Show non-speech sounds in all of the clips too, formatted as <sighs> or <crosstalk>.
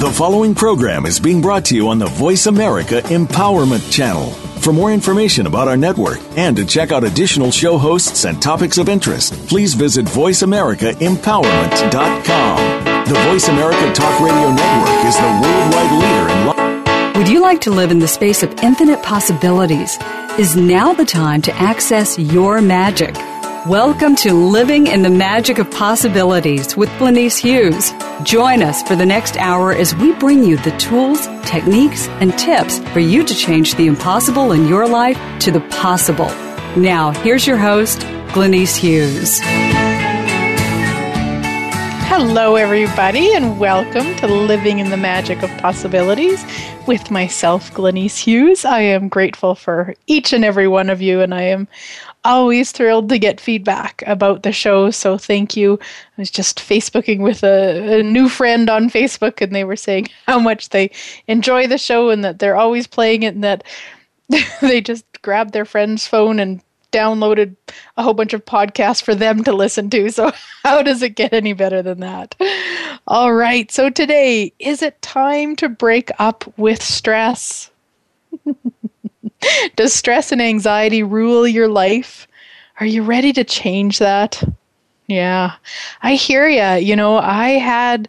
The following program is being brought to you on the Voice America Empowerment Channel. For more information about our network and to check out additional show hosts and topics of interest, please visit VoiceAmericaEmpowerment.com. The Voice America Talk Radio Network is the worldwide leader in. Lo- Would you like to live in the space of infinite possibilities? Is now the time to access your magic? Welcome to Living in the Magic of Possibilities with Glenyce Hughes. Join us for the next hour as we bring you the tools, techniques, and tips for you to change the impossible in your life to the possible. Now, here's your host, Glenyce Hughes. Hello, everybody, and welcome to Living in the Magic of Possibilities with myself, Glenyce Hughes. I am grateful for each and every one of you, and I am always thrilled to get feedback about the show. So thank you. I was just Facebooking with a, a, new friend on Facebook, and they were saying <laughs> how much they enjoy the show and that they're always playing it, and that <laughs> they just grabbed their friend's phone and downloaded a whole bunch of podcasts for them to listen to. So, <laughs> how does it get any better than that? All right. So, today, is it time to break up with stress? <laughs> Does stress and anxiety rule your life? Are you ready to change that? Yeah, I hear you. You know, I had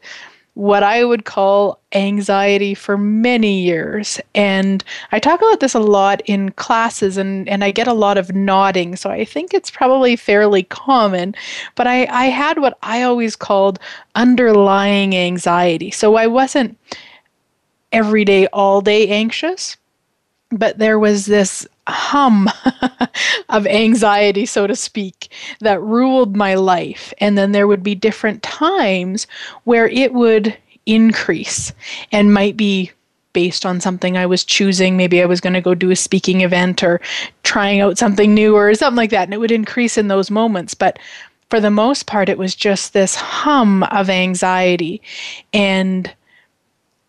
what I would call anxiety for many years. And I talk about this a lot in classes and, and I get a lot of nodding. So I think it's probably fairly common. But I, I had what I always called underlying anxiety. So I wasn't every day, all day anxious, but there was this hum <laughs> of anxiety, so to speak, that ruled my life. And then there would be different times where it would increase and might be based on something I was choosing. Maybe I was going to go do a speaking event or trying out something new or something like that. And it would increase in those moments. But for the most part, it was just this hum of anxiety. And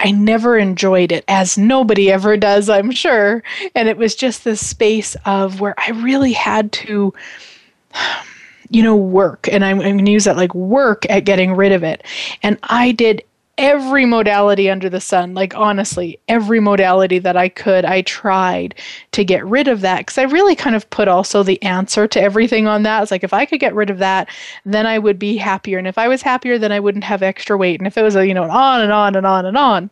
I never enjoyed it, as nobody ever does, I'm sure. And it was just this space of where I really had to, <sighs> you know, work. And I'm, I'm going to use that like work at getting rid of it. And I did every modality under the sun. Like honestly every modality that i could i tried to get rid of that because i really kind of put also the answer to everything on that. It's like if i could get rid of that then i would be happier. And if i was happier then i wouldn't have extra weight. And if it was a you know on and on and on and on.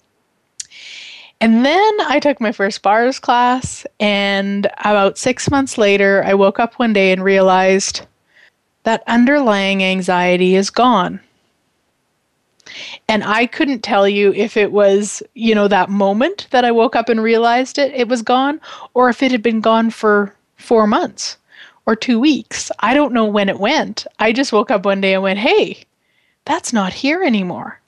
And then I took my first bars class, and about six months later, I woke up one day and realized that underlying anxiety is gone. And I couldn't tell you if it was, you know, that moment that I woke up and realized it, it was gone, or if it had been gone for four months or two weeks. I don't know when it went. I just woke up one day and went, hey, that's not here anymore.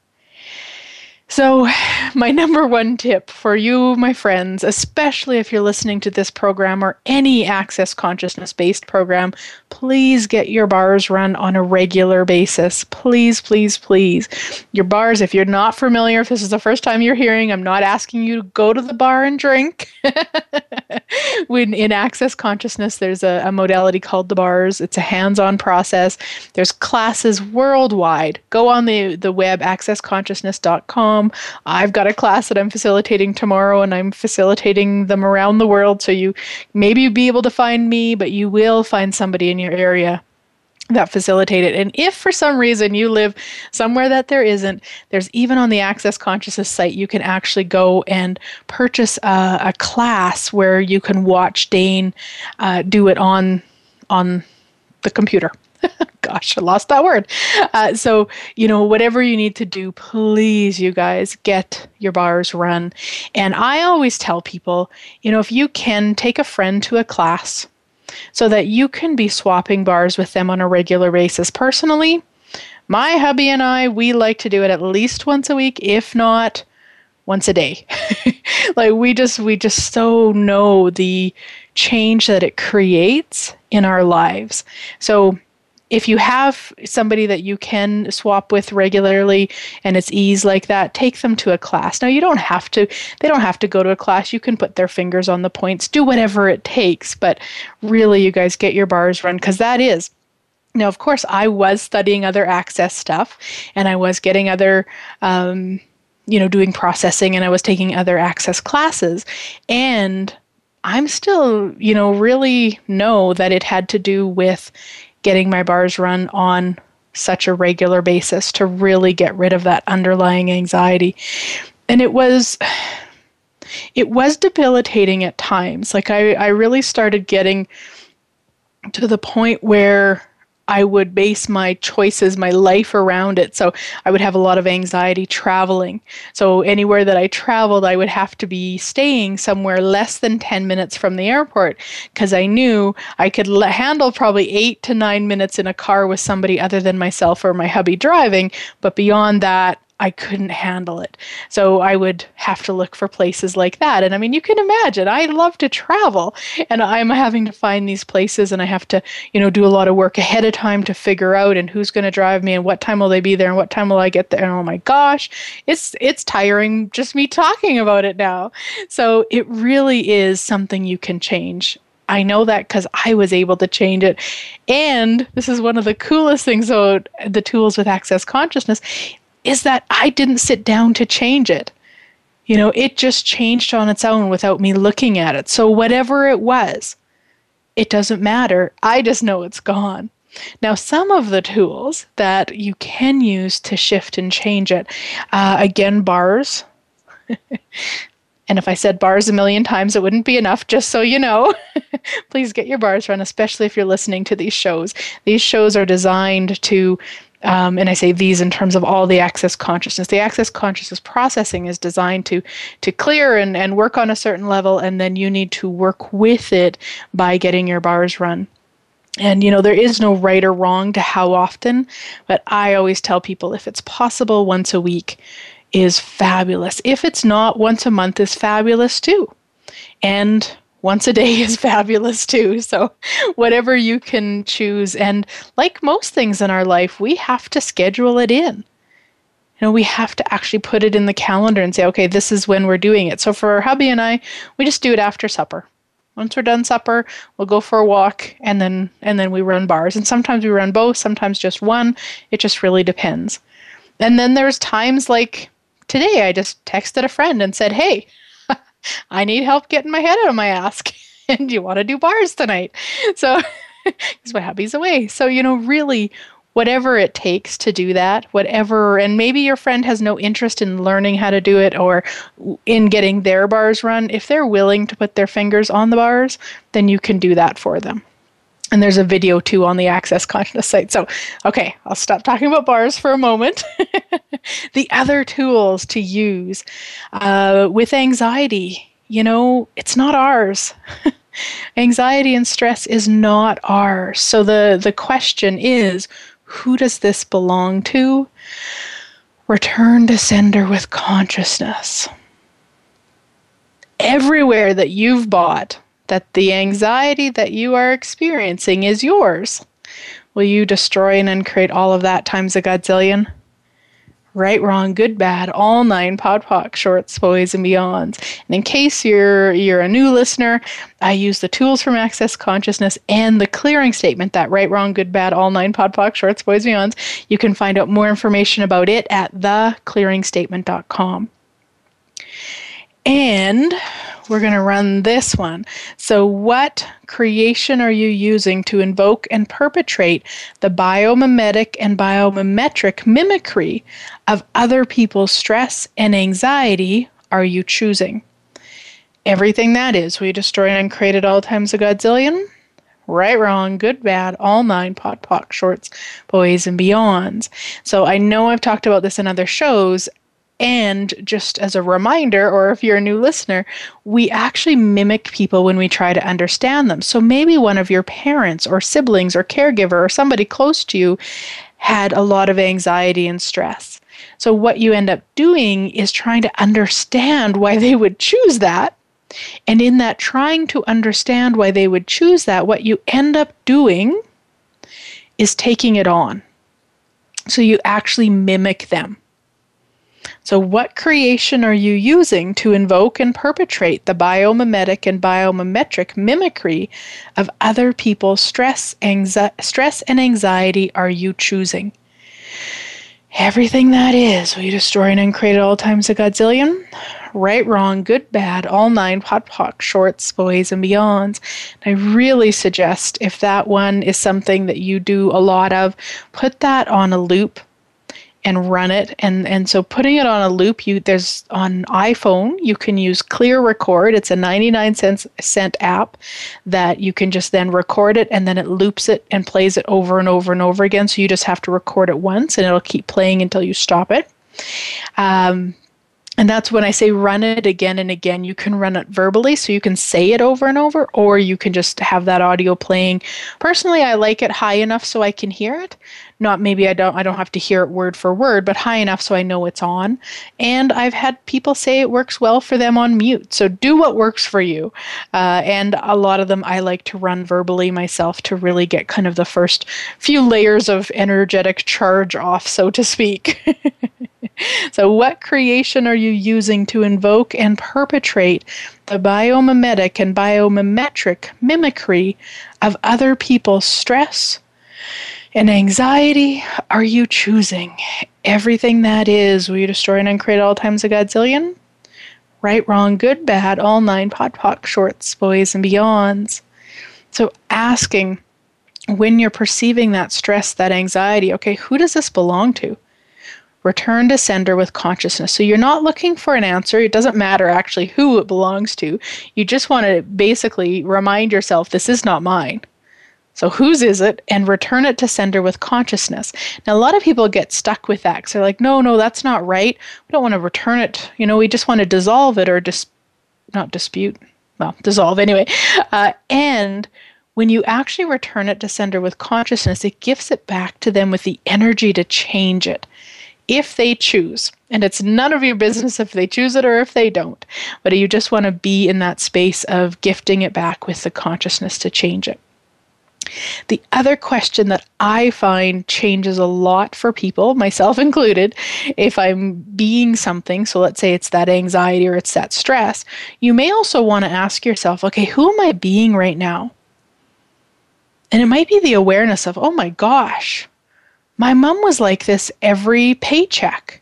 So, <sighs> my number one tip for you, my friends, especially if you're listening to this program or any access consciousness based program, please get your bars run on a regular basis. Please, please, please. Your bars, if you're not familiar, if this is the first time you're hearing, I'm not asking you to go to the bar and drink. <laughs> when in access consciousness, there's a, a modality called the bars. It's a hands-on process. There's classes worldwide. Go on the, the web accessconsciousness.com I've got a class that I'm facilitating tomorrow and I'm facilitating them around the world. So you maybe be able to find me, but you will find somebody in your area that facilitate it. And if for some reason you live somewhere that there isn't, there's even on the Access Consciousness site, you can actually go and purchase a, a class where you can watch Dane uh, do it on on the computer. <laughs> Gosh, I lost that word. Uh, so, you know, whatever you need to do, please, you guys, get your bars run. And I always tell people, you know, if you can take a friend to a class so that you can be swapping bars with them on a regular basis. Personally, My hubby and I, we like to do it at least once a week, if not once a day. <laughs> like we just we just so know the change that it creates in our lives. So if you have somebody that you can swap with regularly and it's ease like that, take them to a class. Now you don't have to they don't have to go to a class. You can put their fingers on the points, do whatever it takes, but really you guys get your bars run cuz that is now, of course, I was studying other access stuff and I was getting other, um, you know, doing processing and I was taking other access classes. And I'm still, you know, really know that it had to do with getting my bars run on such a regular basis to really get rid of that underlying anxiety. And it was it was debilitating at times. Like I, I really started getting to the point where I would base my choices, my life around it. So I would have a lot of anxiety traveling. So anywhere that I traveled, I would have to be staying somewhere less than 10 minutes from the airport because I knew I could handle probably eight to nine minutes in a car with somebody other than myself or my hubby driving. But beyond that, I couldn't handle it. So I would have to look for places like that. And I mean, you can imagine, I love to travel and I'm having to find these places and I have to, you know, do a lot of work ahead of time to figure out and who's going to drive me and what time will they be there and what time will I get there. And oh my gosh, it's it's tiring just me talking about it now. So it really is something you can change. I know that because I was able to change it. And this is one of the coolest things about the tools with access consciousness is that I didn't sit down to change it. You know, it just changed on its own without me looking at it. So, whatever it was, it doesn't matter. I just know it's gone. Now, some of the tools that you can use to shift and change it, uh, again, bars. <laughs> and if I said bars a million times, it wouldn't be enough, just so you know. <laughs> Please get your bars run, especially if you're listening to these shows. These shows are designed to um, and I say these in terms of all the access consciousness. The access consciousness processing is designed to to clear and, and work on a certain level, and then you need to work with it by getting your bars run. And you know, there is no right or wrong to how often, but I always tell people if it's possible once a week is fabulous. If it's not, once a month is fabulous too. And once a day <laughs> is fabulous too. So, whatever you can choose. And like most things in our life, we have to schedule it in. You know, we have to actually put it in the calendar and say, okay, this is when we're doing it. So, for hubby and I, we just do it after supper. Once we're done supper, we'll go for a walk and then and then we run bars. And sometimes we run both, sometimes just one. It just really depends. And then there's times like today I just texted a friend and said, "Hey, I need help getting my head out of my ass. <laughs> and you want to do bars tonight? So, because my hubby's away. So, you know, really, whatever it takes to do that, whatever, and maybe your friend has no interest in learning how to do it or in getting their bars run. If they're willing to put their fingers on the bars, then you can do that for them. And there's a video too on the Access Consciousness site. So, okay, I'll stop talking about bars for a moment. <laughs> the other tools to use uh, with anxiety, you know, it's not ours. <laughs> anxiety and stress is not ours. So the, the question is who does this belong to? Return to sender with consciousness. Everywhere that you've bought that the anxiety that you are experiencing is yours. Will you destroy and uncreate all of that times a godzillion? Right, wrong, good, bad, all nine POD POC, shorts, boys, and beyonds. And in case you're you're a new listener, I use the tools from Access Consciousness and the clearing statement that right, wrong, good, bad, all nine POD POC, shorts, boys, and beyonds. You can find out more information about it at theclearingstatement.com. And we're going to run this one. So, what creation are you using to invoke and perpetrate the biomimetic and biomimetric mimicry of other people's stress and anxiety are you choosing? Everything that is, we destroy and create at all times a godzillion? Right, wrong, good, bad, all nine POD POC shorts, boys, and beyonds. So I know I've talked about this in other shows, and just as a reminder, or if you're a new listener, we actually mimic people when we try to understand them. So maybe one of your parents or siblings or caregiver or somebody close to you had a lot of anxiety and stress. So, what you end up doing is trying to understand why they would choose that. And in that trying to understand why they would choose that, what you end up doing is taking it on. So, you actually mimic them. So, what creation are you using to invoke and perpetrate the biomimetic and biomimetric mimicry of other people's stress, anxi- stress and anxiety are you choosing? Everything that is, will you destroy and uncreate at all times a godzillion? Right, wrong, good, bad, all nine, POD POC, shorts, boys, and beyonds. And I really suggest if that one is something that you do a lot of, put that on a loop and run it and and so putting it on a loop you there's on iphone you can use clear record it's a 99 cent cent app that you can just then record it and then it loops it and plays it over and over and over again so you just have to record it once and it'll keep playing until you stop it um, and that's when I say run it again and again. You can run it verbally, so you can say it over and over, or you can just have that audio playing. Personally, I like it high enough so I can hear it, not maybe I don't I don't have to hear it word for word, but high enough so I know it's on. And I've had people say it works well for them on mute. So do what works for you. Uh, and a lot of them I like to run verbally myself to really get kind of the first few layers of energetic charge off, so to speak. <laughs> so, what creation are you using to invoke and perpetrate the biomimetic and biomimetric mimicry of other people's stress? And anxiety, are you choosing? Everything that is, will you destroy and uncreate all times a godzillion? Right, wrong, good, bad, all nine, POD POC, shorts, boys, and beyonds. So asking when you're perceiving that stress, that anxiety, okay, who does this belong to? Return to sender with consciousness. So you're not looking for an answer. It doesn't matter actually who it belongs to. You just want to basically remind yourself this is not mine. So, whose is it? And return it to sender with consciousness. Now, a lot of people get stuck with that because they're like, no, no, that's not right. We don't want to return it. You know, we just want to dissolve it or dis- not dispute. Well, dissolve anyway. Uh, and when you actually return it to sender with consciousness, it gives it back to them with the energy to change it if they choose. And it's none of your business if they choose it or if they don't. But you just want to be in that space of gifting it back with the consciousness to change it. The other question that I find changes a lot for people, <laughs> myself included, if I'm being something, so let's say it's that anxiety or it's that stress, you may also want to ask yourself, okay, who am I being right now? And it might be the awareness of, oh my gosh, my mom was like this every paycheck.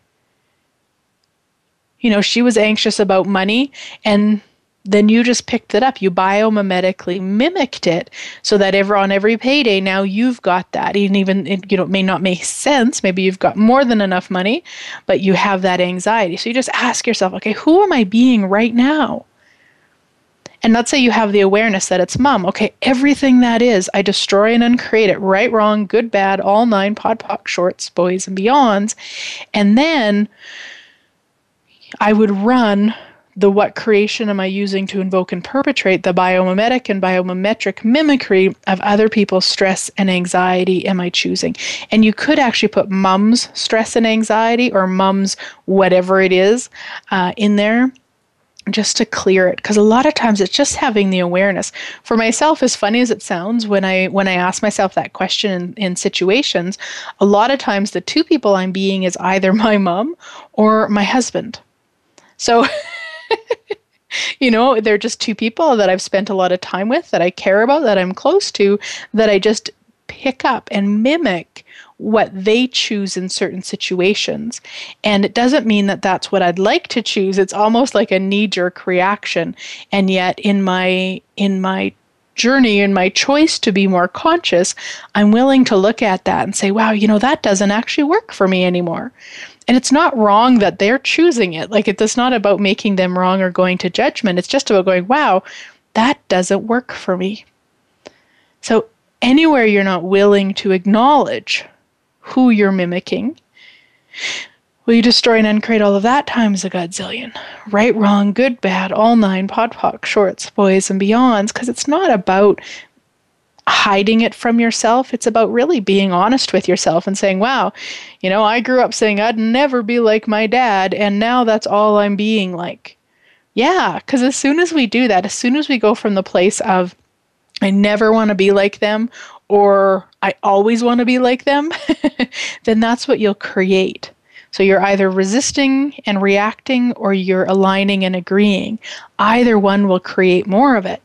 You know, she was anxious about money and then you just picked it up. You biomimetically mimicked it so that ever on every payday now you've got that. And even it, you know it may not make sense. Maybe you've got more than enough money, but you have that anxiety. So you just ask yourself, okay, who am I being right now? And let's say you have the awareness that it's mom. Okay, everything that is, I destroy and uncreate it. Right, wrong, good, bad, all nine, POD POC, shorts, boys, and beyonds. And then I would run the what creation am I using to invoke and perpetrate the biomimetic and biomimetric mimicry of other people's stress and anxiety am I choosing? And you could actually put mum's stress and anxiety or mum's whatever it is uh, in there just to clear it. Because a lot of times it's just having the awareness. For myself as funny as it sounds when i when i ask myself that question in, in situations a lot of times the two people i'm being is either my mom or my husband. So <laughs> <laughs> you know, they're just two people that I've spent a lot of time with, that I care about, that I'm close to, that I just pick up and mimic what they choose in certain situations. And it doesn't mean that that's what I'd like to choose. It's almost like a knee-jerk reaction. And yet in my in my journey and my choice to be more conscious, I'm willing to look at that and say, wow, you know, that doesn't actually work for me anymore. And it's not wrong that they're choosing it. Like it's not about making them wrong or going to judgment. It's just about going, wow, that doesn't work for me. So anywhere you're not willing to acknowledge who you're mimicking, will you destroy and uncreate all of that times a godzillion? Right, wrong, good, bad, all nine, POD POC, shorts, boys, and beyonds, because it's not about hiding it from yourself. It's about really being honest with yourself and saying, wow, you know, I grew up saying I'd never be like my dad, and now that's all I'm being like. Yeah, because as soon as we do that, as soon as we go from the place of, I never want to be like them, or I always want to be like them, <laughs> then that's what you'll create. So you're either resisting and reacting or you're aligning and agreeing. Either one will create more of it.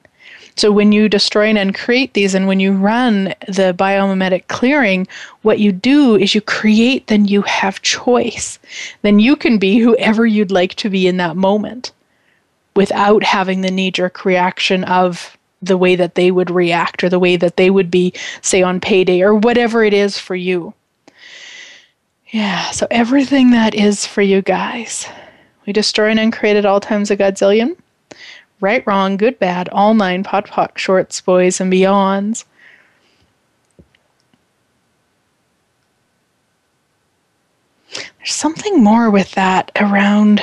So when you destroy and create these and when you run the biomimetic clearing, what you do is you create, then you have choice. Then you can be whoever you'd like to be in that moment without having the knee jerk reaction of the way that they would react or the way that they would be, say, on payday or whatever it is for you. Yeah, so everything that is for you guys. We destroy and uncreate at all times a godzillion. Right, wrong, good, bad, all nine, POD POC, shorts, boys, and beyonds. There's something more with that around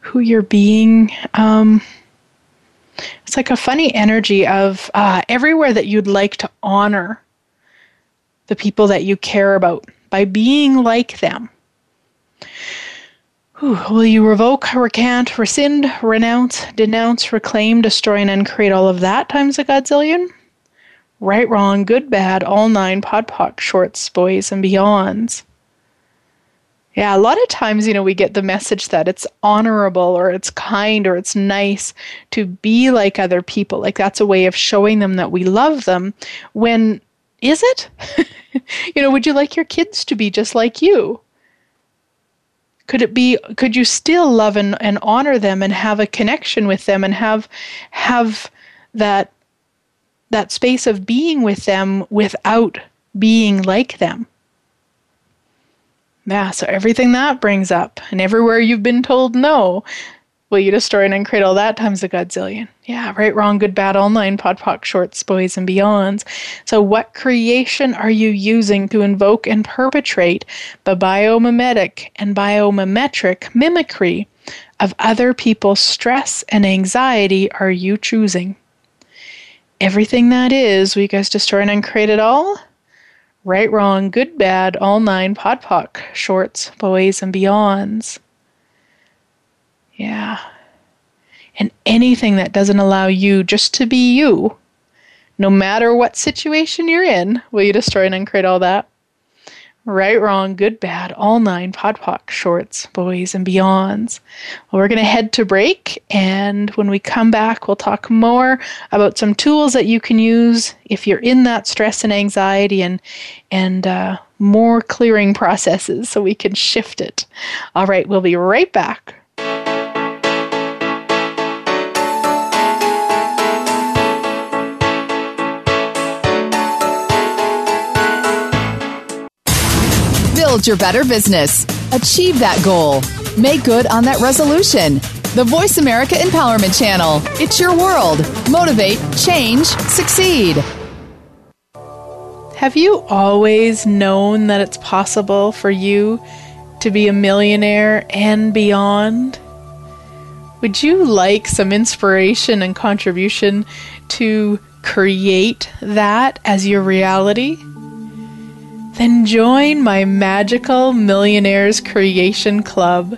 who you're being. Um, it's like a funny energy of uh, everywhere that you'd like to honor the people that you care about by being like them. Will you revoke, recant, rescind, renounce, denounce, reclaim, destroy, and uncreate all of that times a godzillion? Right, wrong, good, bad, all nine, POD POC, shorts, boys, and beyonds. Yeah, a lot of times, you know, we get the message that it's honorable or it's kind or it's nice to be like other people. Like that's a way of showing them that we love them. When is it? <laughs> you know, would you like your kids to be just like you? Could it be could you still love and, and honor them and have a connection with them and have have that that space of being with them without being like them? Yeah, so everything that brings up, and everywhere you've been told no, will you destroy and uncreate all that times a godzillion? Yeah, right, wrong, good, bad, all nine, POD POC, shorts, boys, and beyonds. So, what creation are you using to invoke and perpetrate the biomimetic and biomimetric mimicry of other people's stress and anxiety are you choosing? Everything that is, will you guys destroy and uncreate it all? Right, Wrong, Good, Bad, All Nine, POD POC, Shorts, Boys, and Beyonds. Yeah. And anything that doesn't allow you just to be you, no matter what situation you're in, will you destroy and uncreate all that? Right, wrong, good, bad, all nine, POD POC, shorts, boys, and beyonds. Well, we're going to head to break, and when we come back, we'll talk more about some tools that you can use if you're in that stress and anxiety and, and uh, more clearing processes so we can shift it. All right, we'll be right back. Build your better business. Achieve that goal. Make good on that resolution. The Voice America Empowerment Channel. It's your world. Motivate, change, succeed. Have you always known that it's possible for you to be a millionaire and beyond? Would you like some inspiration and contribution to create that as your reality? Then join my Magical Millionaires Creation Club.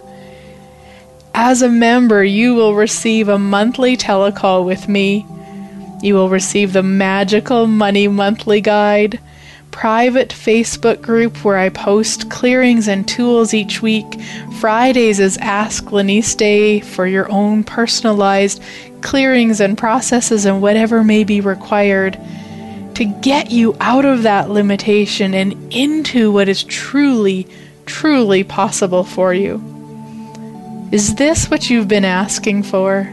As a member, you will receive a monthly telecall with me. You will receive the Magical Money Monthly Guide, private Facebook group where I post clearings and tools each week. Fridays is Ask Glenyce Day for your own personalized clearings and processes and whatever may be required to get you out of that limitation and into what is truly, truly possible for you. Is this what you've been asking for?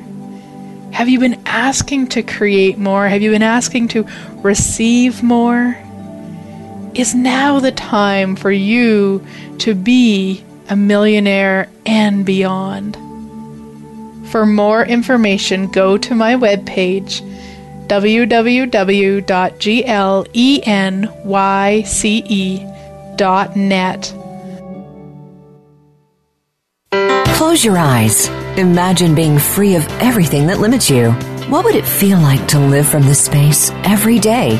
Have you been asking to create more? Have you been asking to receive more? Is now the time for you to be a millionaire and beyond? For more information, go to my webpage www.glenyce.net. Close your eyes. Imagine being free of everything that limits you. What would it feel like to live from this space every day?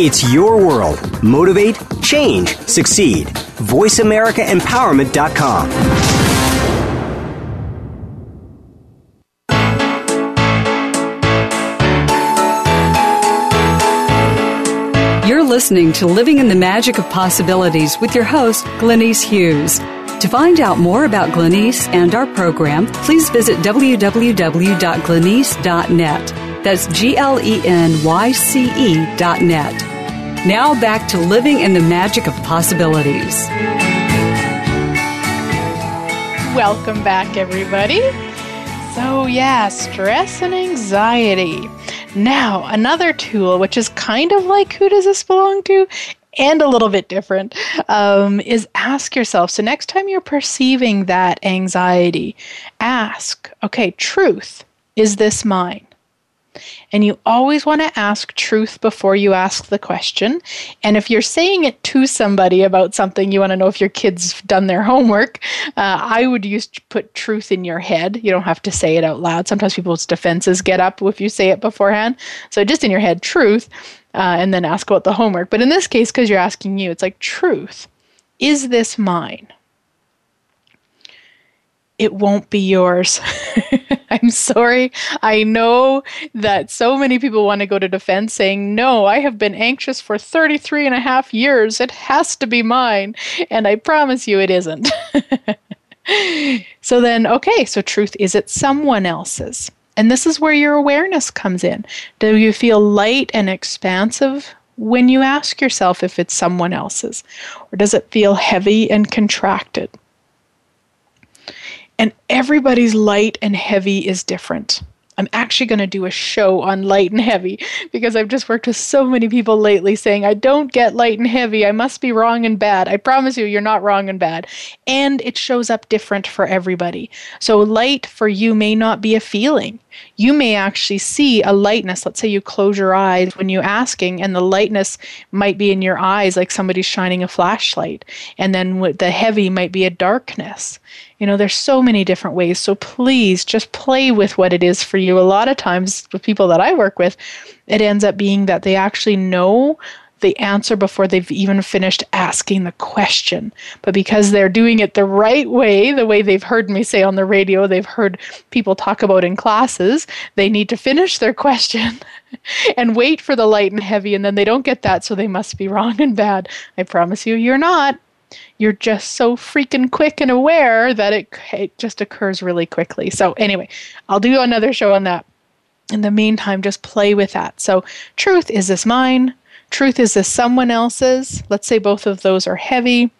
It's your world. Motivate, change, succeed. VoiceAmericaEmpowerment.com. You're listening to Living in the Magic of Possibilities with your host, Glenyce Hughes. To find out more about Glenyce and our program, please visit www.glenyce.net. That's G L E N Y C E dot net. Now back to living in the magic of possibilities. Welcome back, everybody. So, yeah, stress and anxiety. Now, another tool, which is kind of like who does this belong to, and a little bit different um, is ask yourself so next time you're perceiving that anxiety ask okay truth is this mine and you always want to ask truth before you ask the question. And if you're saying it to somebody about something, you want to know if your kid's done their homework. Uh, I would use put truth in your head. You don't have to say it out loud. Sometimes people's defenses get up if you say it beforehand. So just in your head, truth uh, and then ask about the homework. But in this case, because you're asking you, it's like truth. Is this mine? It won't be yours. <laughs> I'm sorry. I know that so many people want to go to defense saying, No, I have been anxious for 33 and a half years. It has to be mine. And I promise you it isn't. <laughs> so then, okay, so truth is it someone else's? And this is where your awareness comes in. Do you feel light and expansive when you ask yourself if it's someone else's? Or does it feel heavy and contracted? And everybody's light and heavy is different. I'm actually going to do a show on light and heavy because I've just worked with so many people lately saying, I don't get light and heavy. I must be wrong and bad. I promise you, you're not wrong and bad. And it shows up different for everybody. So, light for you may not be a feeling. You may actually see a lightness. Let's say you close your eyes when you're asking, and the lightness might be in your eyes like somebody's shining a flashlight. And then the heavy might be a darkness. You know, there's so many different ways. So please just play with what it is for you. A lot of times with people that I work with, it ends up being that they actually know the answer before they've even finished asking the question. But because they're doing it the right way, the way they've heard me say on the radio, they've heard people talk about in classes, they need to finish their question <laughs> and wait for the light and heavy, and then they don't get that, so they must be wrong and bad. I promise you, you're not you're just so freaking quick and aware that it, it just occurs really quickly. So, anyway, I'll do another show on that. In the meantime, just play with that. So, truth is this mine? Truth is this someone else's? Let's say both of those are heavy.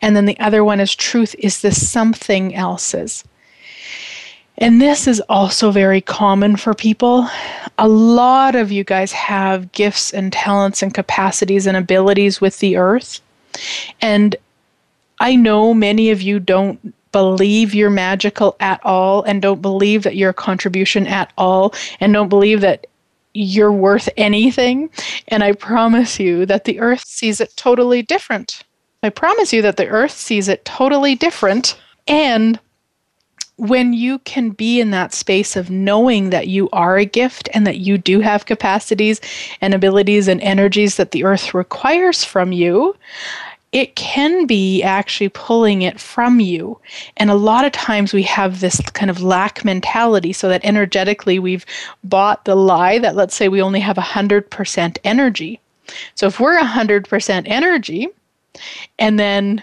And then the other one is truth is this something else's? And this is also very common for people. A lot of you guys have gifts and talents and capacities and abilities with the earth. And I know many of you don't believe you're magical at all and don't believe that you're a contribution at all and don't believe that you're worth anything. And I promise you that the earth sees it totally different. I promise you that the earth sees it totally different. And when you can be in that space of knowing that you are a gift and that you do have capacities and abilities and energies that the earth requires from you, it can be actually pulling it from you. And a lot of times we have this kind of lack mentality so that energetically we've bought the lie that let's say we only have 100% energy. So if we're 100% energy and then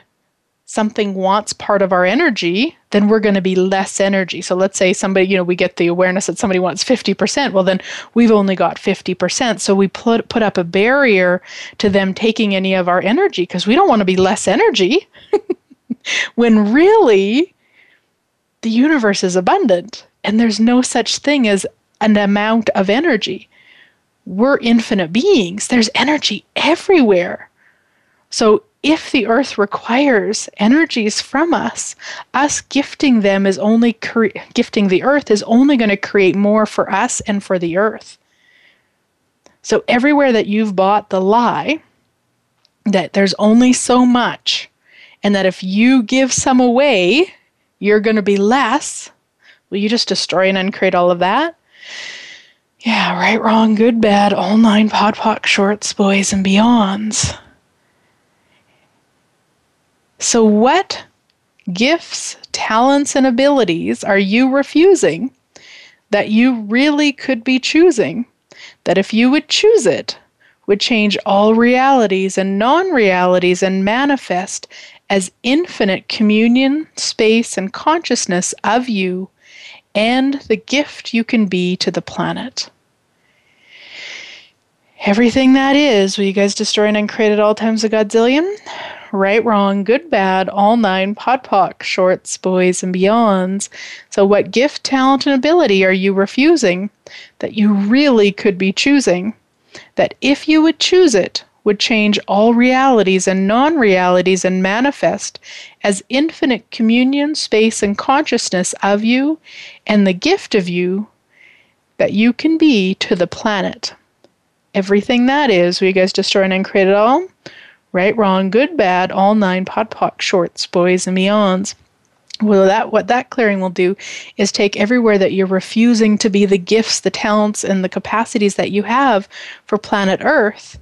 something wants part of our energy, then we're going to be less energy. So let's say somebody, you know, we get the awareness that somebody wants 50%. Well, then we've only got 50%. So we put, put up a barrier to them taking any of our energy because we don't want to be less energy <laughs> when really the universe is abundant And there's no such thing as an amount of energy. We're infinite beings, there's energy everywhere. So if the earth requires energies from us, us gifting them is only cre- gifting the earth is only going to create more for us and for the earth. So everywhere that you've bought the lie that there's only so much and that if you give some away, you're going to be less, will you just destroy and uncreate all of that? Yeah, right, wrong, good, bad, all nine podpoc shorts, boys, and beyonds. So, what gifts, talents, and abilities are you refusing that you really could be choosing? That if you would choose it, would change all realities and non realities and manifest as infinite communion, space, and consciousness of you and the gift you can be to the planet. Everything that is, will you guys destroy and uncreate at all times a godzillion? Right, wrong, good, bad, all nine, podpoc, shorts, boys, and beyonds. So, what gift, talent, and ability are you refusing that you really could be choosing? That if you would choose it, would change all realities and non realities and manifest as infinite communion, space, and consciousness of you and the gift of you that you can be to the planet. Everything that is, will you guys destroy and uncreate it all? Right, wrong, good, bad, all nine podpoc shorts, boys and beyonds. Well, that what that clearing will do is take everywhere that you're refusing to be the gifts, the talents, and the capacities that you have for planet Earth,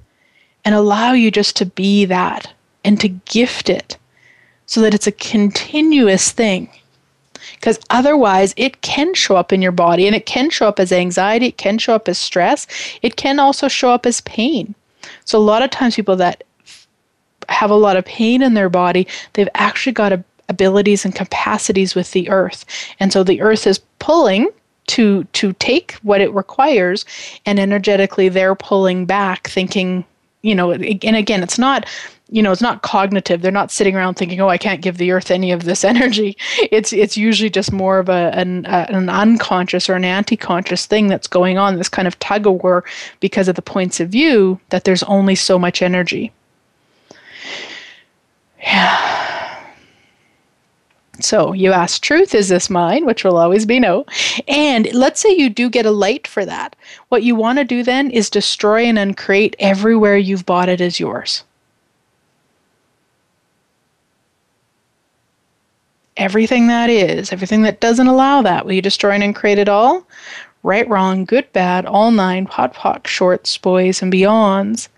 and allow you just to be that and to gift it, so that it's a continuous thing. Because otherwise, it can show up in your body, and it can show up as anxiety, it can show up as stress, it can also show up as pain. So a lot of times, people that have a lot of pain in their body, they've actually got a, abilities and capacities with the earth. And so the earth is pulling to to take what it requires and energetically they're pulling back thinking, you know, and again, it's not you know it's not cognitive. They're not sitting around thinking oh i can't give the earth any of this <laughs> energy. It's it's usually just more of a an, an unconscious or an anti-conscious thing that's going on this kind of tug of war because of the points of view that there's only so much energy yeah. So you ask truth, is this mine? Which will always be no. And let's say you do get a light for that. What you want to do then is destroy and uncreate everywhere you've bought it as yours. Everything that is, everything that doesn't allow that, will you destroy and uncreate it all? Right, wrong, good, bad, all nine, podpoc, shorts, boys, and beyonds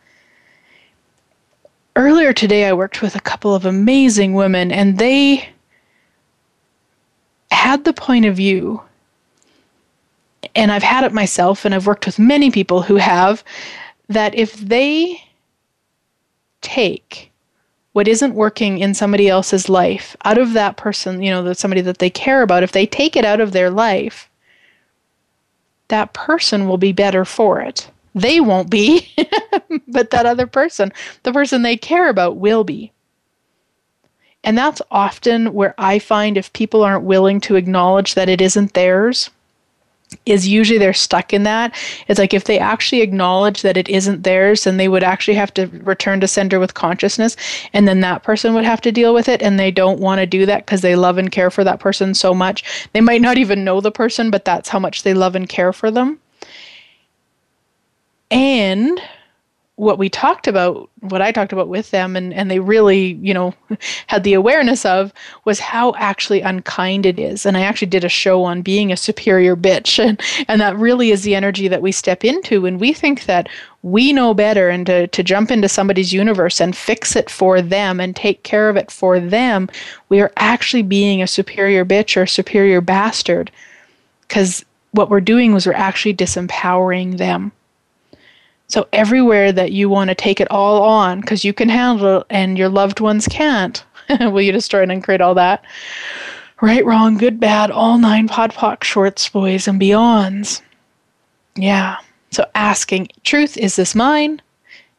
earlier today, I worked with a couple of amazing women, and they had the point of view, and I've had it myself, and I've worked with many people who have, that if they take what isn't working in somebody else's life out of that person, you know, that somebody that they care about, if they take it out of their life, that person will be better for it. They won't be, <laughs> but that other person, the person they care about, will be. And that's often where I find if people aren't willing to acknowledge that it isn't theirs, is usually they're stuck in that. It's like if they actually acknowledge that it isn't theirs, then they would actually have to return to sender with consciousness, and then that person would have to deal with it. And they don't want to do that because they love and care for that person so much. They might not even know the person, but that's how much they love and care for them. And what we talked about, what I talked about with them, and, and they really, you know, <laughs> had the awareness of was how actually unkind it is. And I actually did a show on being a superior bitch. <laughs> And, and that really is the energy that we step into when we think that we know better and to, to jump into somebody's universe and fix it for them and take care of it for them. We are actually being a superior bitch or superior bastard because what we're doing was we're actually disempowering them so, everywhere that you want to take it all on because you can handle it and your loved ones can't, <laughs> will you destroy and uncreate all that? Right, wrong, good, bad, all nine podpoc shorts, boys, and beyonds. Yeah. So, asking, truth, is this mine?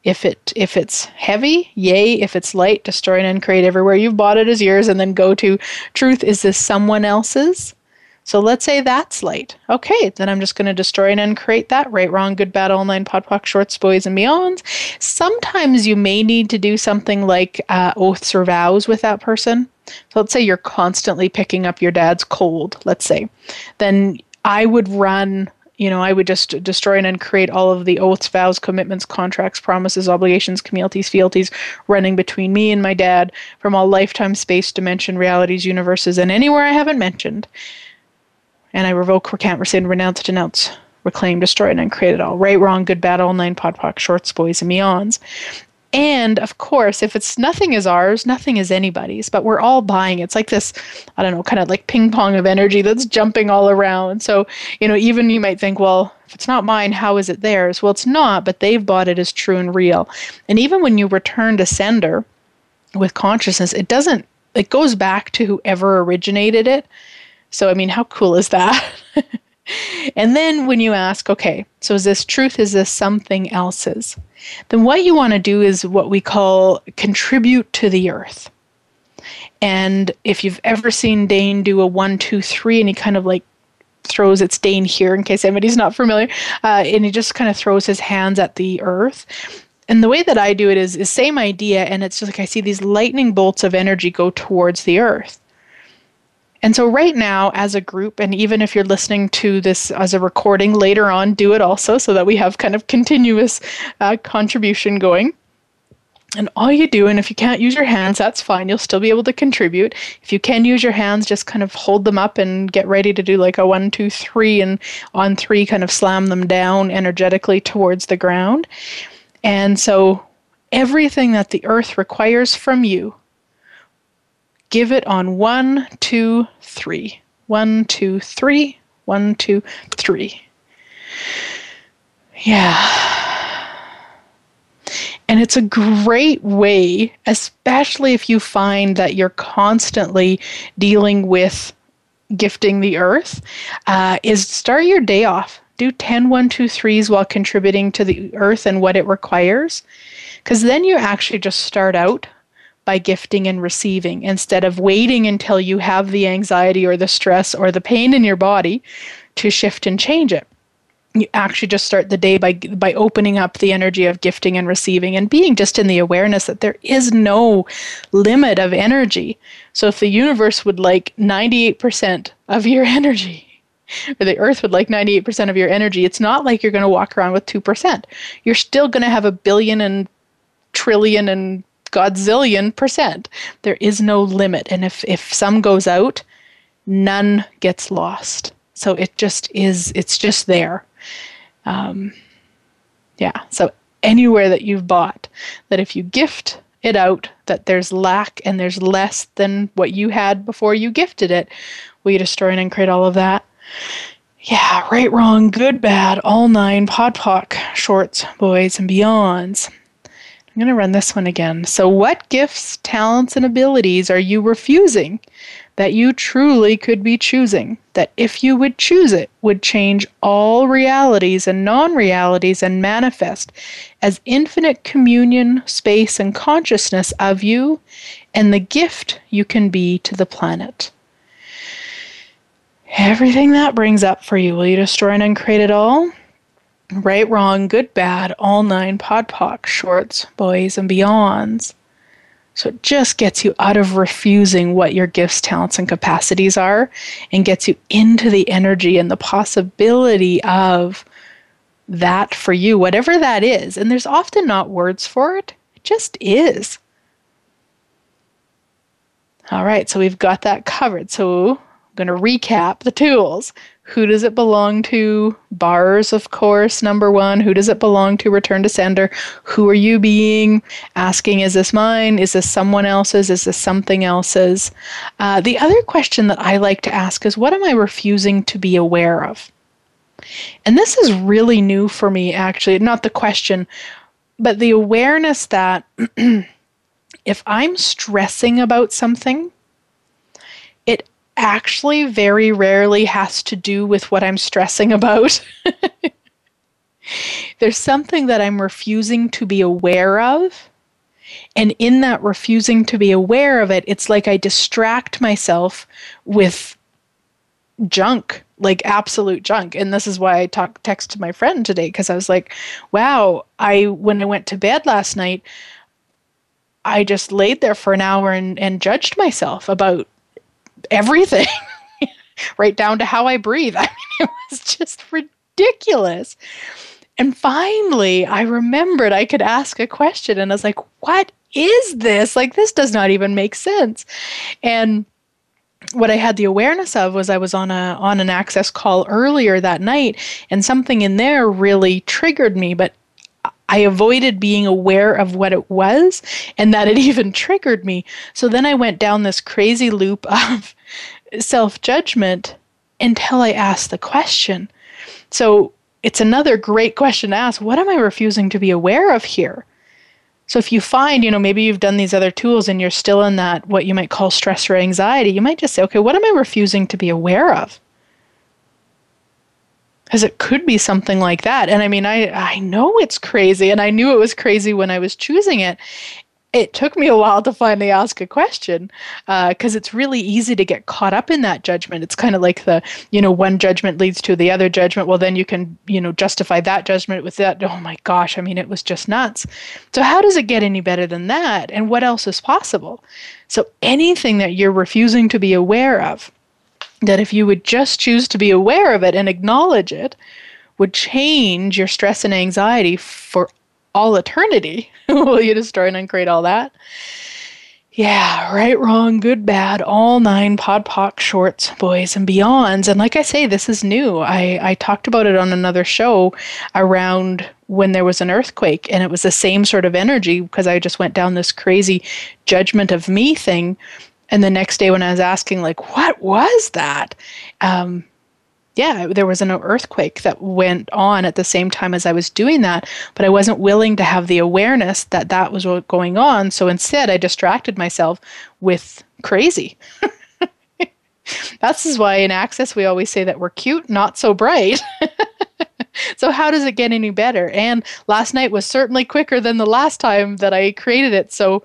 If it if it's heavy, yay. If it's light, destroy and uncreate everywhere you've bought it as yours, and then go to truth. Is this someone else's? So let's say that's light. Okay, then I'm just going to destroy and uncreate that. Right, wrong, good, bad, all nine, podpoc, shorts, boys, and beyonds. Sometimes you may need to do something like uh, oaths or vows with that person. So let's say you're constantly picking up your dad's cold, let's say. Then I would run you know, I would just destroy and uncreate all of the oaths, vows, commitments, contracts, promises, obligations, communities, fealties running between me and my dad from all lifetime, space, dimension, realities, universes, and anywhere I haven't mentioned. And I revoke, recant, rescind, renounce, denounce, reclaim, destroy, and uncreate it all. Right, wrong, good, bad, all nine, POD POC, shorts, boys, and beyonds. And of course, if it's nothing is ours, nothing is anybody's, but we're all buying. It's like this, I don't know, kind of like ping pong of energy that's jumping all around. So, you know, even you might think, well, if it's not mine, how is it theirs? Well, it's not, but they've bought it as true and real. And even when you return to sender with consciousness, it doesn't, it goes back to whoever originated it. So, I mean, how cool is that? <laughs> and then when you ask, okay, so is this truth? Is this something else's? then what you want to do is what we call contribute to the earth. And if you've ever seen Dain do a one, two, three, and he kind of like throws its Dain Heer in case anybody's not familiar, uh, and he just kind of throws his hands at the earth. And the way that I do it is the same idea, and it's just like I see these lightning bolts of energy go towards the earth. And so, right now, as a group, and even if you're listening to this as a recording later on, do it also so that we have kind of continuous uh, contribution going. And all you do, and if you can't use your hands, that's fine. You'll still be able to contribute. If you can use your hands, just kind of hold them up and get ready to do like a one, two, three, and on three, kind of slam them down energetically towards the ground. And so, everything that the earth requires from you give it on one, two, three. One, two, three. One, two, three. Yeah. And it's a great way, especially if you find that you're constantly dealing with gifting the earth, uh, is start your day off. Do 10 1 2 3s while contributing to the earth and what it requires. Because then you actually just start out by gifting and receiving. Instead of waiting until you have the anxiety or the stress or the pain in your body to shift and change it. You actually just start the day by by opening up the energy of gifting and receiving and being just in the awareness that there is no limit of energy. So if the universe would like 98% of your <laughs> energy or the earth would like 98% of your energy it's not like you're going to walk around with 2% you're still going to have a billion and trillion and godzillion percent. There is no limit. And if, if some goes out, none gets lost. So it just is, it's just there. Um, yeah. So anywhere that you've bought, that if you gift it out, that there's lack and there's less than what you had before you gifted it, you destroy and create all of that? Yeah, right, wrong, good, bad, all nine, POD POC, shorts, boys, and beyonds. I'm going to run this one again. So, what gifts, talents, and abilities are you refusing that you truly could be choosing? That if you would choose it, would change all realities and non realities and manifest as infinite communion, space, and consciousness of you and the gift you can be to the planet. Everything that brings up for you, will you destroy and uncreate it all? Right, wrong, good, bad, all nine, POD POC, shorts, boys, and beyonds. So it just gets you out of refusing what your gifts, talents, and capacities are and gets you into the energy and the possibility of that for you, whatever that is. And there's often not words for it, it just is. All right, so we've got that covered. So I'm going to recap the tools. Who does it belong to? Bars, of course, number one. Who does it belong to? Return to sender. Who are you being? Asking, is this mine? Is this someone else's? Is this something else's? Uh, the other question that I like to ask is, what am I refusing to be aware of? And this is really new for me, actually. Not the question, but the awareness that <clears throat> if I'm stressing about something, actually very rarely has to do with what I'm stressing about. <laughs> There's something that I'm refusing to be aware of. And in that refusing to be aware of it, it's like I distract myself with junk like absolute junk and this is why i talk text to my friend today because i was like wow i when i went to bed last night i just laid there for an hour and, and judged myself about everything <laughs> right down to how i breathe. <laughs> I mean it was just ridiculous. And finally i remembered i could ask a question and i was like what is this? Like this does not even make sense. And what I had the awareness of was I was on a on an access call earlier that night and something in there really triggered me but I avoided being aware of what it was and that it <laughs> even triggered me. So then I went down this crazy loop <laughs> of self-judgment until I asked the question. So it's another great question to ask. What am I refusing to be aware of here? So if you find, you know, maybe you've done these other tools and you're still in that what you might call stress or anxiety, you might just say, okay, what am I refusing to be aware of? Because it could be something like that. And I mean, I, I know it's crazy, and I knew it was crazy when I was choosing it it took me a while to finally ask a question because uh, it's really easy to get caught up in that judgment. It's kind of like the, you know, one judgment leads to the other judgment. Well, then you can, you know, justify that judgment with that. Oh my gosh, I mean, it was just nuts. So, how does it get any better than that? And what else is possible? So, anything that you're refusing to be aware of, that if you would just choose to be aware of it and acknowledge it, would change your stress and anxiety for all eternity. <laughs> Will you destroy and uncreate all that? Yeah, right, wrong, good, bad, all nine POD shorts, boys and beyonds. And like I say, this is new. I, I talked about it on another show around when there was an earthquake, and it was the same sort of energy because I just went down this crazy judgment of me thing. And the next day, when I was asking, like, what was that? Um, yeah, there was an earthquake that went on at the same time as I was doing that, but I wasn't willing to have the awareness that that was what going on. So instead, I distracted myself with crazy. <laughs> That's why in Access we always say that we're cute, not so bright. <laughs> so how does it get any better? And last night was certainly quicker than the last time that I created it. So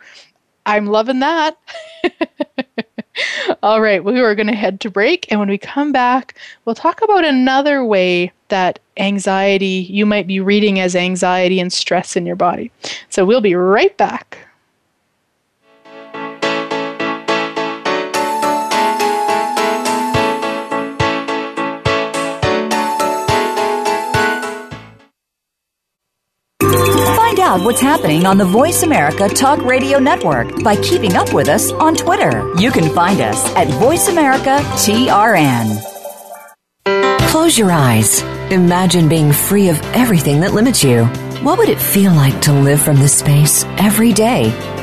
I'm loving that. <laughs> All right, we are going to head to break. And when we come back, we'll talk about another way that anxiety, you might be reading as anxiety and stress in your body. So we'll be right back. What's happening on the Voice America Talk Radio Network by keeping up with us on Twitter. You can find us at Voice America TRN. Close your eyes. Imagine being free of everything that limits you. What would it feel like to live from this space every day?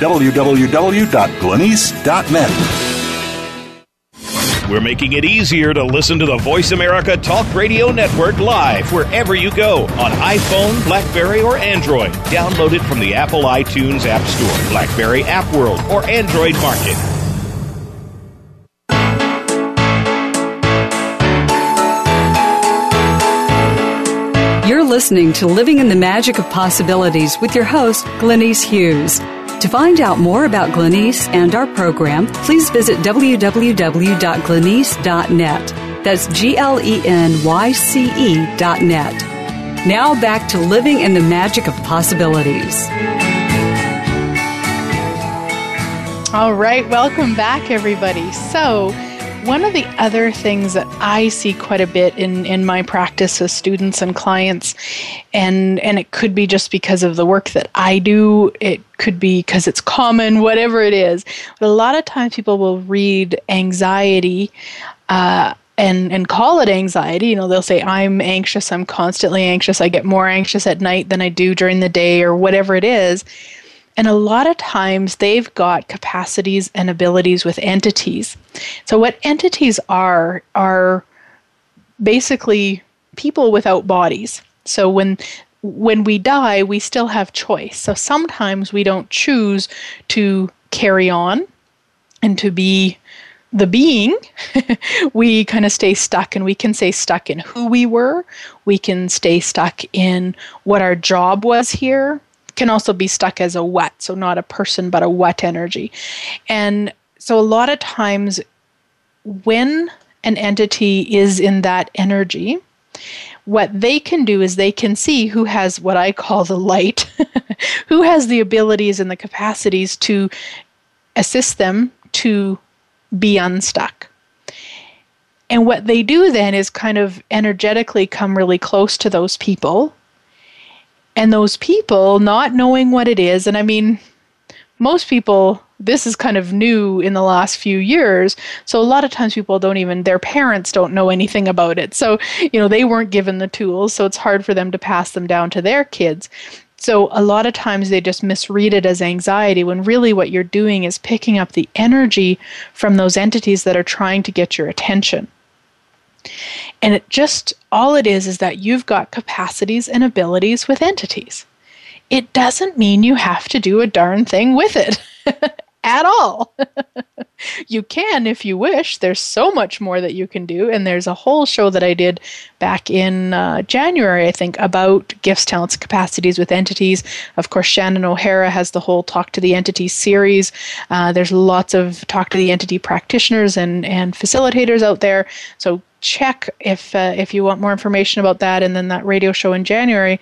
www.glenyce.net. We're making it easier to listen to the Voice America Talk Radio Network live wherever you go on iPhone, Blackberry, or Android. Download it from the Apple iTunes App Store, Blackberry App World, or Android Market. You're listening to Living in the Magic of Possibilities with your host, Glenyce Hughes. To find out more about Glenyce and our program, please visit www.glenyce.net. That's G L E N Y C E dot net. Now back to living in the magic of possibilities. All right, welcome back, everybody. So, One of the other things that I see quite a bit in, in my practice with students and clients, and, and it could be just because of the work that I do, it could be because it's common, whatever it is. But a lot of times people will read anxiety uh, and and call it anxiety you know they'll say i'm anxious i'm constantly anxious i get more anxious at night than i do during the day or whatever it is and a lot of times they've got capacities and abilities with entities so what entities are are basically people without bodies so when when we die we still have choice so sometimes we don't choose to carry on and to be the being, <laughs> we kind of stay stuck and we can stay stuck in who we were. We can stay stuck in what our job was here. Can also be stuck as a what, so not a person, but a what energy. And so a lot of times when an entity is in that energy, what they can do is they can see who has what I call the light, <laughs> who has the abilities and the capacities to assist them to be unstuck. And what they do then is kind of energetically come really close to those people. And those people, not knowing what it is, and I mean, most people, this is kind of new in the last few years. So a lot of times people don't even, their parents don't know anything about it. So, you know, they weren't given the tools. So it's hard for them to pass them down to their kids. So a lot of times they just misread it as anxiety when really what you're doing is picking up the energy from those entities that are trying to get your attention. And it just all it is is that you've got capacities and abilities with entities. It doesn't mean you have to do a darn thing with it <laughs> at all. <laughs> you can if you wish. There's so much more that you can do. And there's a whole show that I did back in uh, January, I think, about gifts, talents, capacities with entities. Of course, Shannon O'Hara has the whole Talk to the Entity series. Uh, there's lots of Talk to the Entity practitioners and, and facilitators out there. So check if uh, if you want more information about that and then that radio show in January.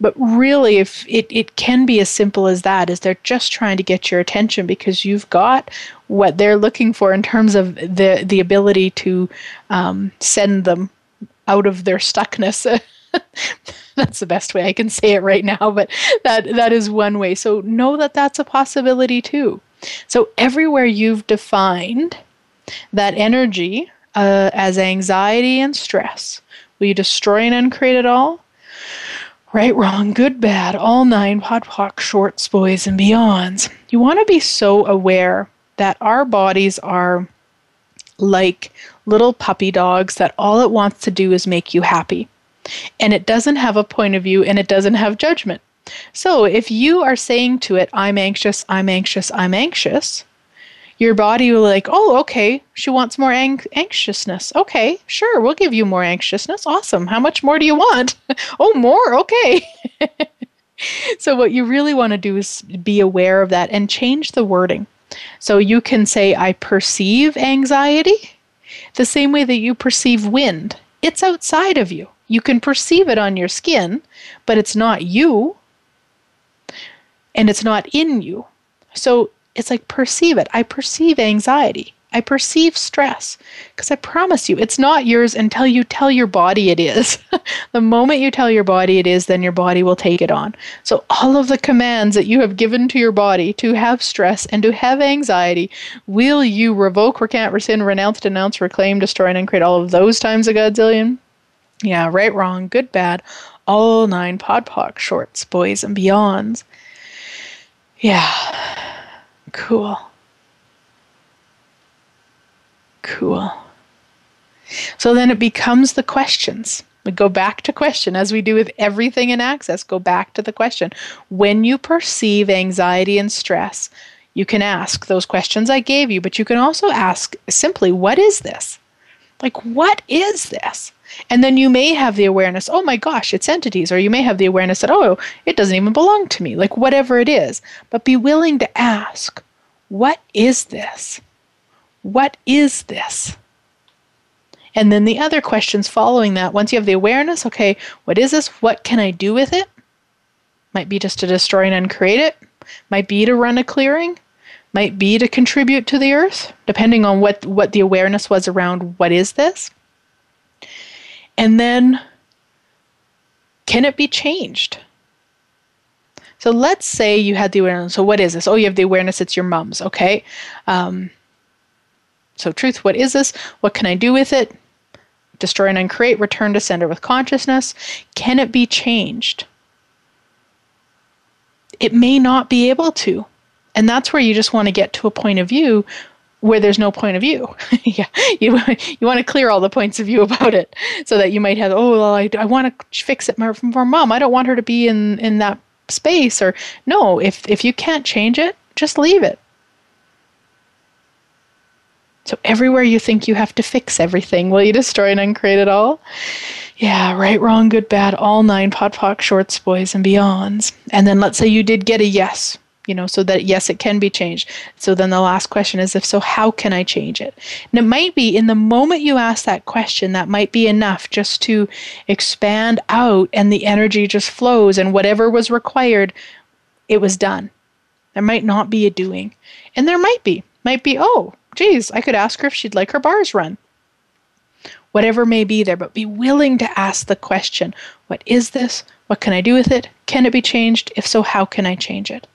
But really if it, it can be as simple as that is they're just trying to get your attention because you've got what they're looking for in terms of the the ability to um, send them out of their stuckness. <laughs> That's the best way i can say it right now but that that is one way. So know that that's a possibility too. So everywhere you've defined that energy uh, as anxiety and stress will you destroy and uncreate it all Right, wrong, good, bad, all nine, POD POC, shorts, boys, and beyonds. You want to be so aware that our bodies are like little puppy dogs that all it wants to do is make you happy. And it doesn't have a point of view and it doesn't have judgment. So if you are saying to it, I'm anxious, I'm anxious, I'm anxious, your body will like, oh, okay, she wants more ang- anxiousness. Okay, sure, we'll give you more anxiousness. Awesome. How much more do you want? <laughs> oh, more. Okay. <laughs> so what you really want to do is be aware of that and change the wording. So you can say, I perceive anxiety the same way that you perceive wind. It's outside of you. You can perceive it on your skin, but it's not you and it's not in you. So it's like perceive it. I perceive anxiety. I perceive stress because I promise you, it's not yours until you tell your body it is. <laughs> the moment you tell your body it is, then your body will take it on. So, all of the commands that you have given to your body to have stress and to have anxiety, will you revoke, recant, rescind, renounce, denounce, reclaim, destroy, and create all of those times a godzillion? Yeah, right, wrong, good, bad, all nine POD POC shorts, boys, and beyonds. Yeah. Cool. Cool. So then it becomes the questions. We go back to question as we do with everything in access. Go back to the question. When you perceive anxiety and stress, you can ask those questions I gave you, but you can also ask simply, What is this? Like, what is this? And then you may have the awareness, oh my gosh, it's entities. Or you may have the awareness that, oh, it doesn't even belong to me, like whatever it is. But be willing to ask, what is this? What is this? And then the other questions following that, once you have the awareness, okay, what is this? What can I do with it? Might be just to destroy and uncreate it, might be to run a clearing, might be to contribute to the earth, depending on what, what the awareness was around what is this. And then, can it be changed? So let's say you had the awareness. So what is this? Oh, you have the awareness. It's your mom's. Okay. Um, so truth. What is this? What can I do with it? Destroy and uncreate. Return to sender with consciousness. Can it be changed? It may not be able to, and that's where you just want to get to a point of view where there's no point of view. <laughs> yeah, you you want to clear all the points of view about it, so that you might have, oh, well, I, I want to fix it for mom. I don't want her to be in in that space or no if if you can't change it just leave it so everywhere you think you have to fix everything will you destroy and uncreate it all yeah right wrong good bad all nine POD POC shorts boys and beyonds and then let's say you did get a yes you know, so that yes, it can be changed. So then the last question is if so, how can I change it? And it might be in the moment you ask that question, that might be enough just to expand out and the energy just flows and whatever was required, it was done. There might not be a doing. And there might be. Might be, oh, geez, I could ask her if she'd like her bars run. Whatever may be there, but be willing to ask the question what is this? What can I do with it? Can it be changed? If so, how can I change it?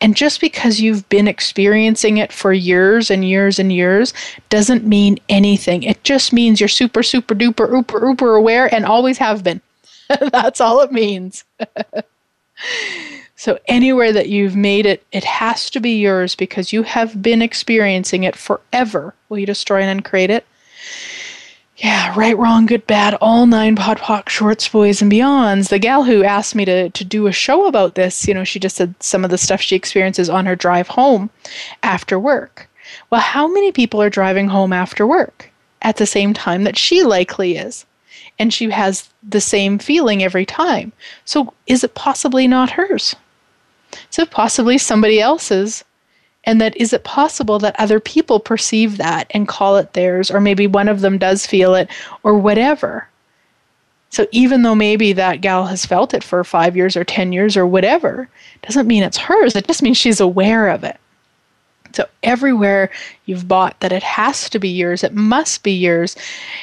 And just because you've been experiencing it for years and years and years doesn't mean anything. It just means you're super, super duper, uber, uber aware and always have been. <laughs> That's all it means. <laughs> so, anywhere that you've made it, it has to be yours because you have been experiencing it forever. Will you destroy and uncreate it? Yeah, right, wrong, good, bad, all nine POD POC shorts, boys, and beyonds. The gal who asked me to, to do a show about this, you know, she just said some of the stuff she experiences on her drive home after work. Well, how many people are driving home after work at the same time that she likely is? And she has the same feeling every time. So is it possibly not hers? Is it possibly somebody else's and that is it possible that other people perceive that and call it theirs or maybe one of them does feel it or whatever? So even though maybe that gal has felt it for 5 years or 10 years or whatever doesn't mean it's hers. It just means she's aware of it. So everywhere you've bought that it has to be yours, it must be yours,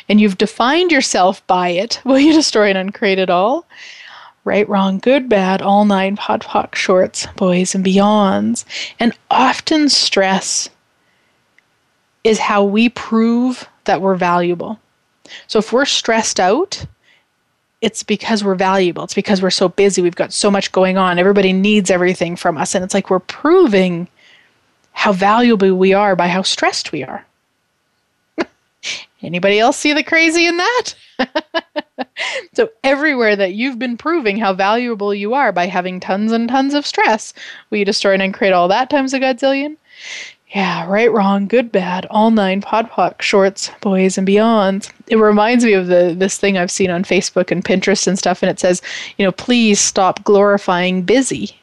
and you've defined yourself by it, <laughs> will you destroy and uncreate it all? Right, wrong, good, bad, all nine podpoc shorts, boys and beyonds. And often stress is how we prove that we're valuable. So if we're stressed out, it's because we're valuable. It's because we're so busy. We've got so much going on. Everybody needs everything from us. And it's like we're proving how valuable we are by how stressed we are. Anybody else see the crazy in that? <laughs> so, everywhere that you've been proving how valuable you are by having tons and tons of stress, you destroy and create all that times a godzillion? Yeah, right, wrong, good, bad, all nine POD POC, shorts, boys, and beyonds. It reminds me of the this thing I've seen on Facebook and Pinterest and stuff, and it says, you know, please stop glorifying busy.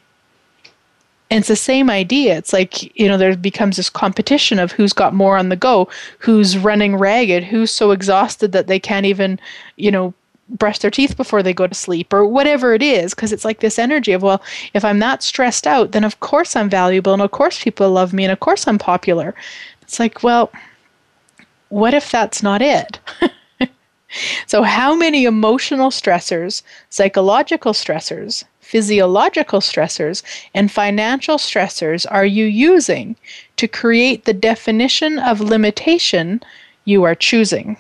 And it's the same idea. It's like, you know, there becomes this competition of who's got more on the go, who's running ragged, who's so exhausted that they can't even, you know, brush their teeth before they go to sleep or whatever it is. Because it's like this energy of, well, if I'm not stressed out, then of course I'm valuable and of course people love me and of course I'm popular. It's like, well, what if that's not it? <laughs> so, how many emotional stressors, psychological stressors, physiological stressors, and financial stressors are you using to create the definition of limitation you are choosing?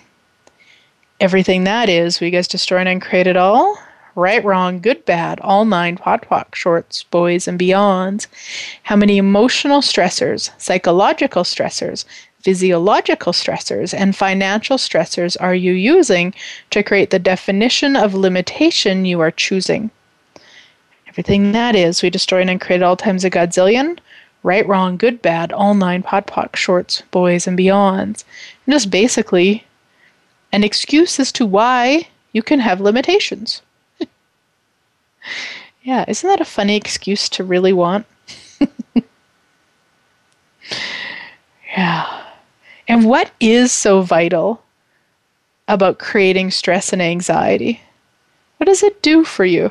Everything that is, we guys destroy and create it all. Right, wrong, good, bad, all nine POD POC, shorts, boys, and beyonds. How many emotional stressors, psychological stressors, physiological stressors, and financial stressors are you using to create the definition of limitation you are choosing? Everything that is, we destroy and create all times a godzillion. Right, wrong, good, bad, all nine POD POC, shorts, boys, and beyonds. And just basically an excuse as to why you can have limitations. <laughs> yeah, isn't that a funny excuse to really want? <laughs> yeah. And what is so vital about creating stress and anxiety? What does it do for you?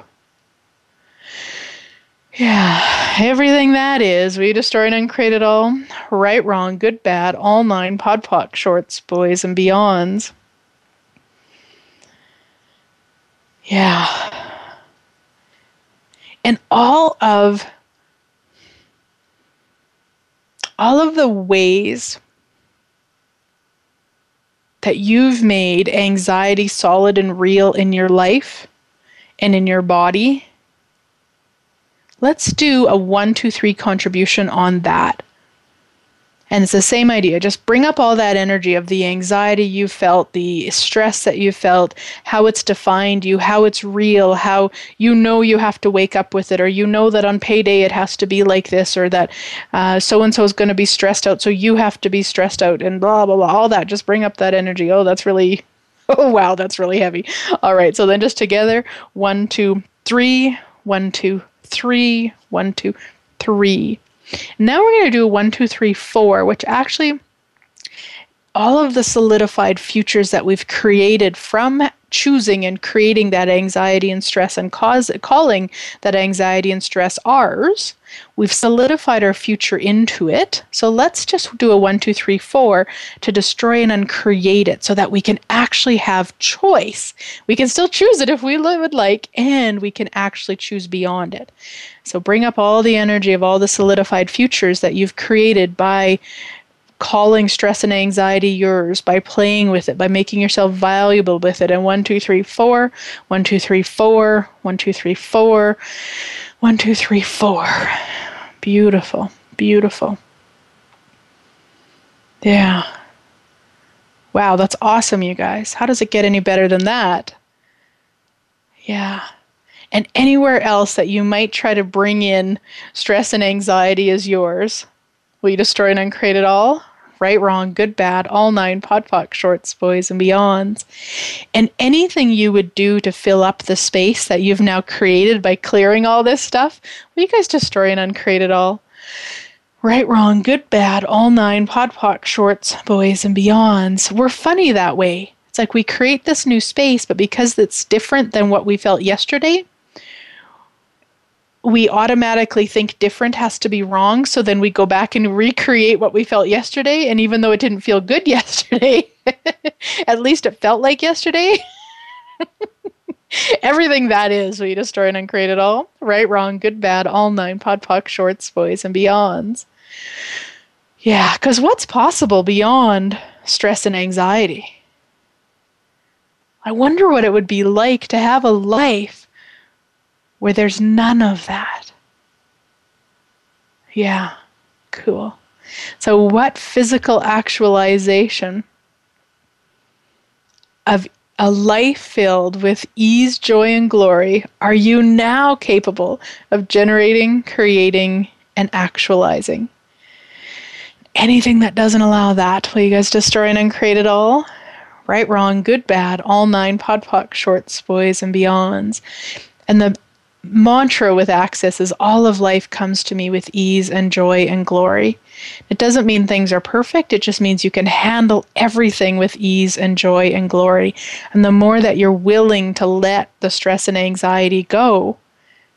Yeah, everything that is, we destroy and uncreate it all. Right, wrong, good, bad, all nine, pod, poc, shorts, boys, and beyonds. Yeah. And all of all of the ways that you've made anxiety solid and real in your life and in your body Let's do a one, two, three contribution on that. And it's the same idea. Just bring up all that energy of the anxiety you felt, the stress that you felt, how it's defined you, how it's real, how you know you have to wake up with it, or you know that on payday it has to be like this, or that so and so is going to be stressed out, so you have to be stressed out, and blah, blah, blah. All that. Just bring up that energy. Oh, that's really, <laughs> oh, wow, that's really heavy. All right. So then just together one, two, three, one, two, three, one, two, three. Now we're going to do one, two, three, four, which actually all of the solidified futures that we've created from choosing and creating that anxiety and stress and cause calling that anxiety and stress ours we've solidified our future into it. So let's just do a one two three four to destroy and uncreate it so that we can actually have choice. We can still choose it if we would like and we can actually choose beyond it. So bring up all the energy of all the solidified futures that you've created by calling stress and anxiety yours by playing with it, by making yourself valuable with it. And one, two, three, four, one, two, three, four, one, two, three, four, one, two, three, four. Beautiful, beautiful. Yeah. Wow, that's awesome, you guys. How does it get any better than that? Yeah. And anywhere else that you might try to bring in stress and anxiety is yours, Will you destroy and uncreate it all? Right, wrong, good, bad, all nine, pod, poc, shorts, boys, and beyonds. And anything you would do to fill up the space that you've now created by clearing all this stuff, will you guys destroy and uncreate it all? Right, wrong, good, bad, all nine, pod, poc, shorts, boys, and beyonds. We're funny that way. It's like we create this new space, but because it's different than what we felt yesterday, we automatically think different has to be wrong. So then we go back and recreate what we felt yesterday. And even though it didn't feel good <laughs> yesterday, at least it felt like yesterday. <laughs> Everything that is, we destroy and uncreate it all. Right, wrong, good, bad, all nine, pod, poc, shorts, boys, and beyonds. Yeah, because what's possible beyond stress and anxiety? I wonder what it would be like to have a life where there's none of that. Yeah, cool. So, what physical actualization of a life filled with ease, joy, and glory are you now capable of generating, creating, and actualizing? Anything that doesn't allow that, will you guys destroy and uncreate it all? Right, wrong, good, bad, all nine pod, poc, shorts, boys, and beyonds. And the mantra with Access is all of life comes to me with ease and joy and glory. It doesn't mean things are perfect, it just means you can handle everything with ease and joy and glory. And the more that you're willing to let the stress and anxiety go,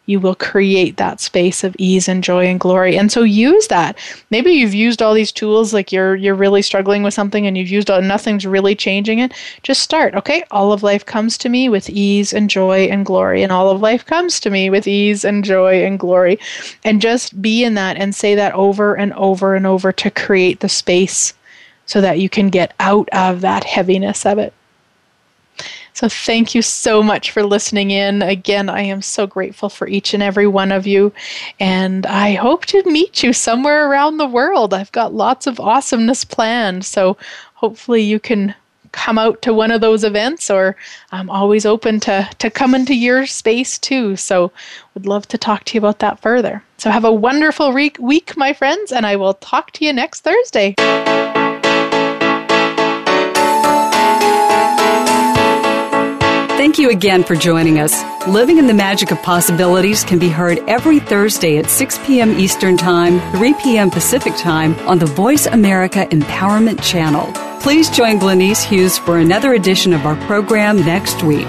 you will create that space of ease and joy and glory. And so use that. Maybe you've used all these tools like you're you're really struggling with something and you've used all nothing's really changing it. Just start, okay? All of life comes to me with ease and joy and glory and all of life comes to me with ease and joy and glory. And just be in that and say that over and over and over to create the space so that you can get out of that heaviness of it. So, thank you so much for listening in. Again, I am so grateful for each and every one of you. And I hope to meet you somewhere around the world. I've got lots of awesomeness planned. So, hopefully, you can come out to one of those events or I'm always open to to come into your space too. So would love to talk to you about that further. So have a wonderful week, week my friends, and I will talk to you next Thursday. Thank you again for joining us. Living in the Magic of Possibilities can be heard every Thursday at 6 p.m. Eastern Time, 3 p.m. Pacific Time on the Voice America Empowerment Channel. Please join Glenyce Hughes for another edition of our program next week.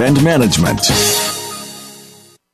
and management.